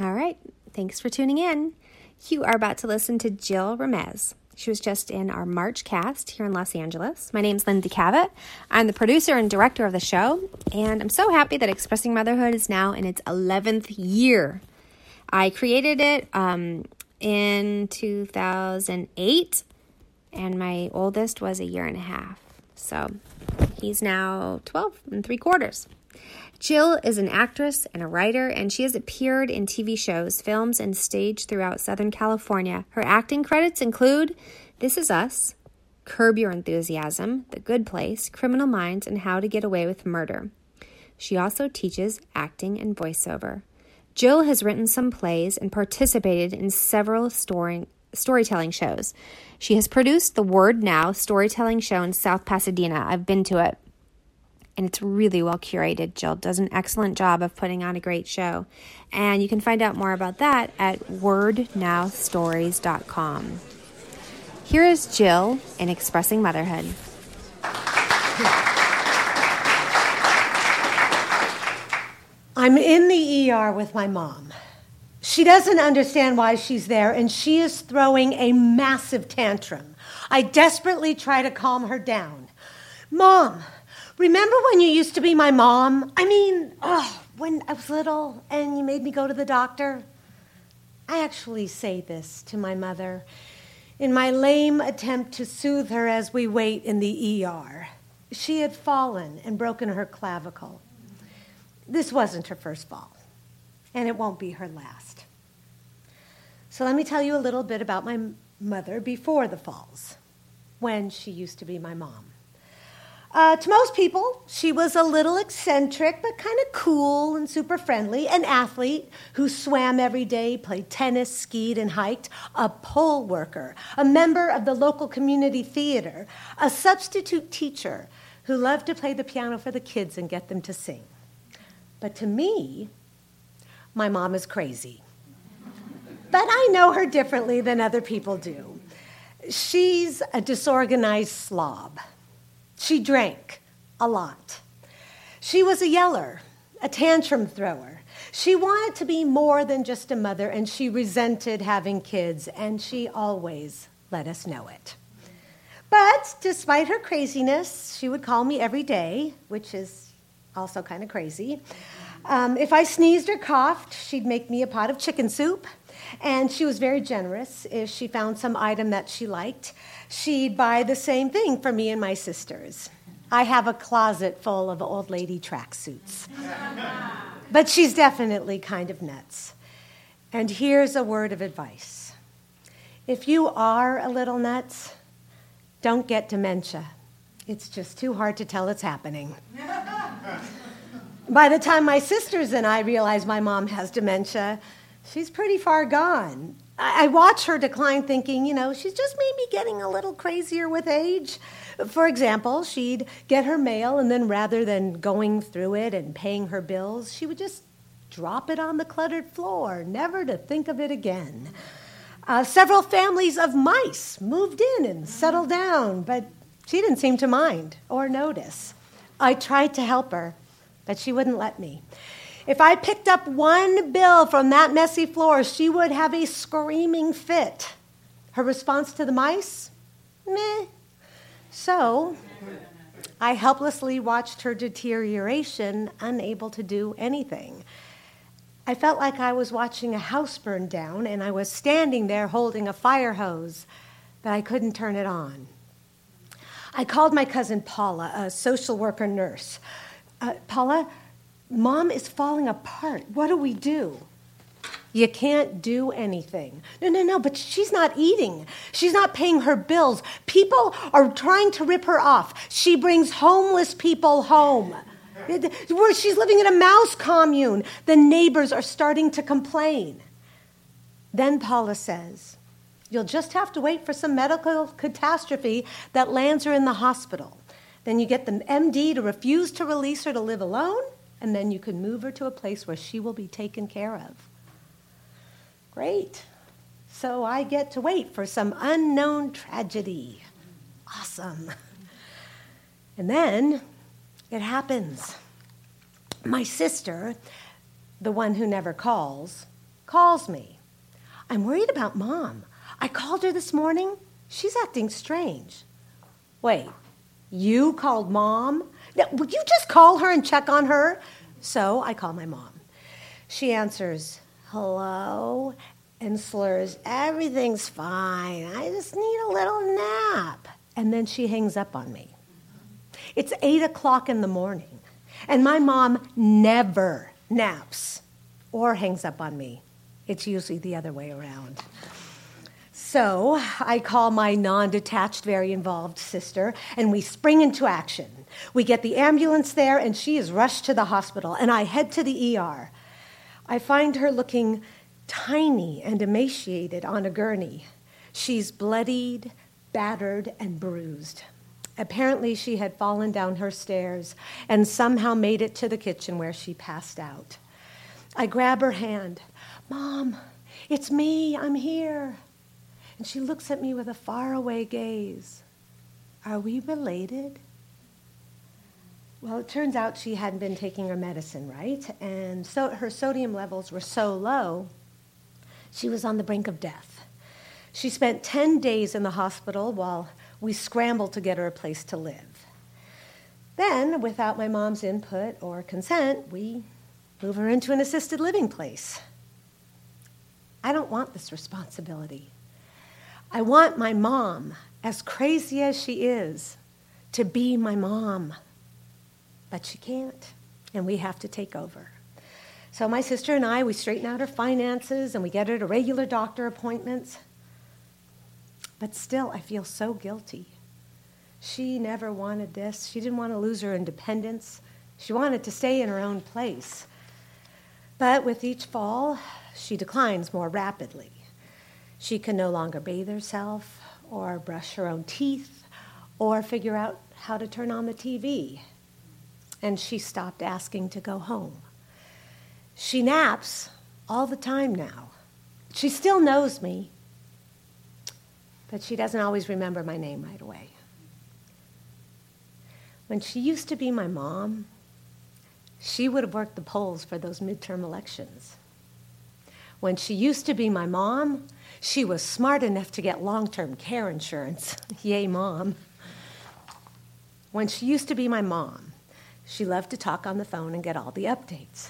All right. Thanks for tuning in. You are about to listen to Jill Remez. She was just in our March cast here in Los Angeles. My name's Lindsay Kavet. I'm the producer and director of the show, and I'm so happy that Expressing Motherhood is now in its 11th year. I created it um, in 2008, and my oldest was a year and a half. So he's now 12 and three quarters. Jill is an actress and a writer, and she has appeared in TV shows, films, and stage throughout Southern California. Her acting credits include This Is Us, Curb Your Enthusiasm, The Good Place, Criminal Minds, and How to Get Away with Murder. She also teaches acting and voiceover. Jill has written some plays and participated in several story, storytelling shows. She has produced the Word Now storytelling show in South Pasadena. I've been to it and it's really well curated. Jill does an excellent job of putting on a great show. And you can find out more about that at wordnowstories.com. Here is Jill in Expressing Motherhood. I'm in the ER with my mom. She doesn't understand why she's there, and she is throwing a massive tantrum. I desperately try to calm her down. Mom, Remember when you used to be my mom? I mean, oh, when I was little and you made me go to the doctor? I actually say this to my mother in my lame attempt to soothe her as we wait in the ER. She had fallen and broken her clavicle. This wasn't her first fall, and it won't be her last. So let me tell you a little bit about my mother before the falls, when she used to be my mom. Uh, to most people, she was a little eccentric, but kind of cool and super friendly, an athlete who swam every day, played tennis, skied, and hiked, a poll worker, a member of the local community theater, a substitute teacher who loved to play the piano for the kids and get them to sing. But to me, my mom is crazy. but I know her differently than other people do. She's a disorganized slob. She drank a lot. She was a yeller, a tantrum thrower. She wanted to be more than just a mother, and she resented having kids, and she always let us know it. But despite her craziness, she would call me every day, which is also kind of crazy. Um, if I sneezed or coughed, she'd make me a pot of chicken soup. And she was very generous. If she found some item that she liked, she'd buy the same thing for me and my sisters. I have a closet full of old lady tracksuits. but she's definitely kind of nuts. And here's a word of advice if you are a little nuts, don't get dementia. It's just too hard to tell it's happening. By the time my sisters and I realize my mom has dementia, she's pretty far gone. I, I watch her decline thinking, you know, she's just maybe getting a little crazier with age. For example, she'd get her mail, and then rather than going through it and paying her bills, she would just drop it on the cluttered floor, never to think of it again. Uh, several families of mice moved in and settled down, but she didn't seem to mind or notice. I tried to help her, but she wouldn't let me. If I picked up one bill from that messy floor, she would have a screaming fit. Her response to the mice? Meh. So I helplessly watched her deterioration, unable to do anything. I felt like I was watching a house burn down, and I was standing there holding a fire hose, but I couldn't turn it on. I called my cousin Paula, a social worker nurse. Uh, Paula, Mom is falling apart. What do we do? You can't do anything. No, no, no, but she's not eating. She's not paying her bills. People are trying to rip her off. She brings homeless people home. She's living in a mouse commune. The neighbors are starting to complain. Then Paula says, You'll just have to wait for some medical catastrophe that lands her in the hospital. Then you get the MD to refuse to release her to live alone and then you can move her to a place where she will be taken care of. Great. So I get to wait for some unknown tragedy. Awesome. And then it happens. My sister, the one who never calls, calls me. I'm worried about mom. I called her this morning. She's acting strange. Wait, you called mom? Now, would you just call her and check on her? So I call my mom. She answers, hello, and slurs, everything's fine. I just need a little nap. And then she hangs up on me. It's eight o'clock in the morning, and my mom never naps or hangs up on me. It's usually the other way around. So I call my non detached, very involved sister, and we spring into action. We get the ambulance there, and she is rushed to the hospital, and I head to the ER. I find her looking tiny and emaciated on a gurney. She's bloodied, battered, and bruised. Apparently, she had fallen down her stairs and somehow made it to the kitchen where she passed out. I grab her hand. Mom, it's me, I'm here. And she looks at me with a faraway gaze. Are we related? Well, it turns out she hadn't been taking her medicine right, and so her sodium levels were so low, she was on the brink of death. She spent 10 days in the hospital while we scrambled to get her a place to live. Then, without my mom's input or consent, we move her into an assisted living place. I don't want this responsibility. I want my mom, as crazy as she is, to be my mom. But she can't, and we have to take over. So my sister and I, we straighten out her finances and we get her to regular doctor appointments. But still, I feel so guilty. She never wanted this. She didn't want to lose her independence. She wanted to stay in her own place. But with each fall, she declines more rapidly. She can no longer bathe herself, or brush her own teeth, or figure out how to turn on the TV. And she stopped asking to go home. She naps all the time now. She still knows me, but she doesn't always remember my name right away. When she used to be my mom, she would have worked the polls for those midterm elections. When she used to be my mom, she was smart enough to get long term care insurance. Yay, mom. When she used to be my mom, she loved to talk on the phone and get all the updates.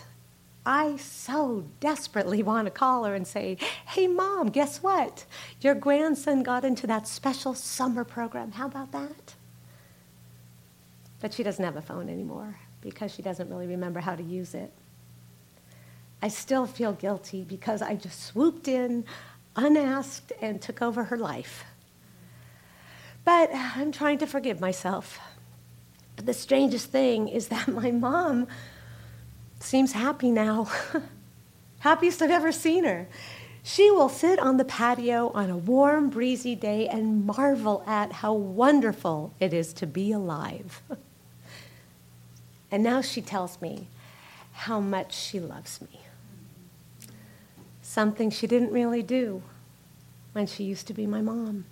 I so desperately want to call her and say, Hey, mom, guess what? Your grandson got into that special summer program. How about that? But she doesn't have a phone anymore because she doesn't really remember how to use it. I still feel guilty because I just swooped in unasked and took over her life. But I'm trying to forgive myself. But the strangest thing is that my mom seems happy now. Happiest I've ever seen her. She will sit on the patio on a warm, breezy day and marvel at how wonderful it is to be alive. and now she tells me how much she loves me something she didn't really do when she used to be my mom.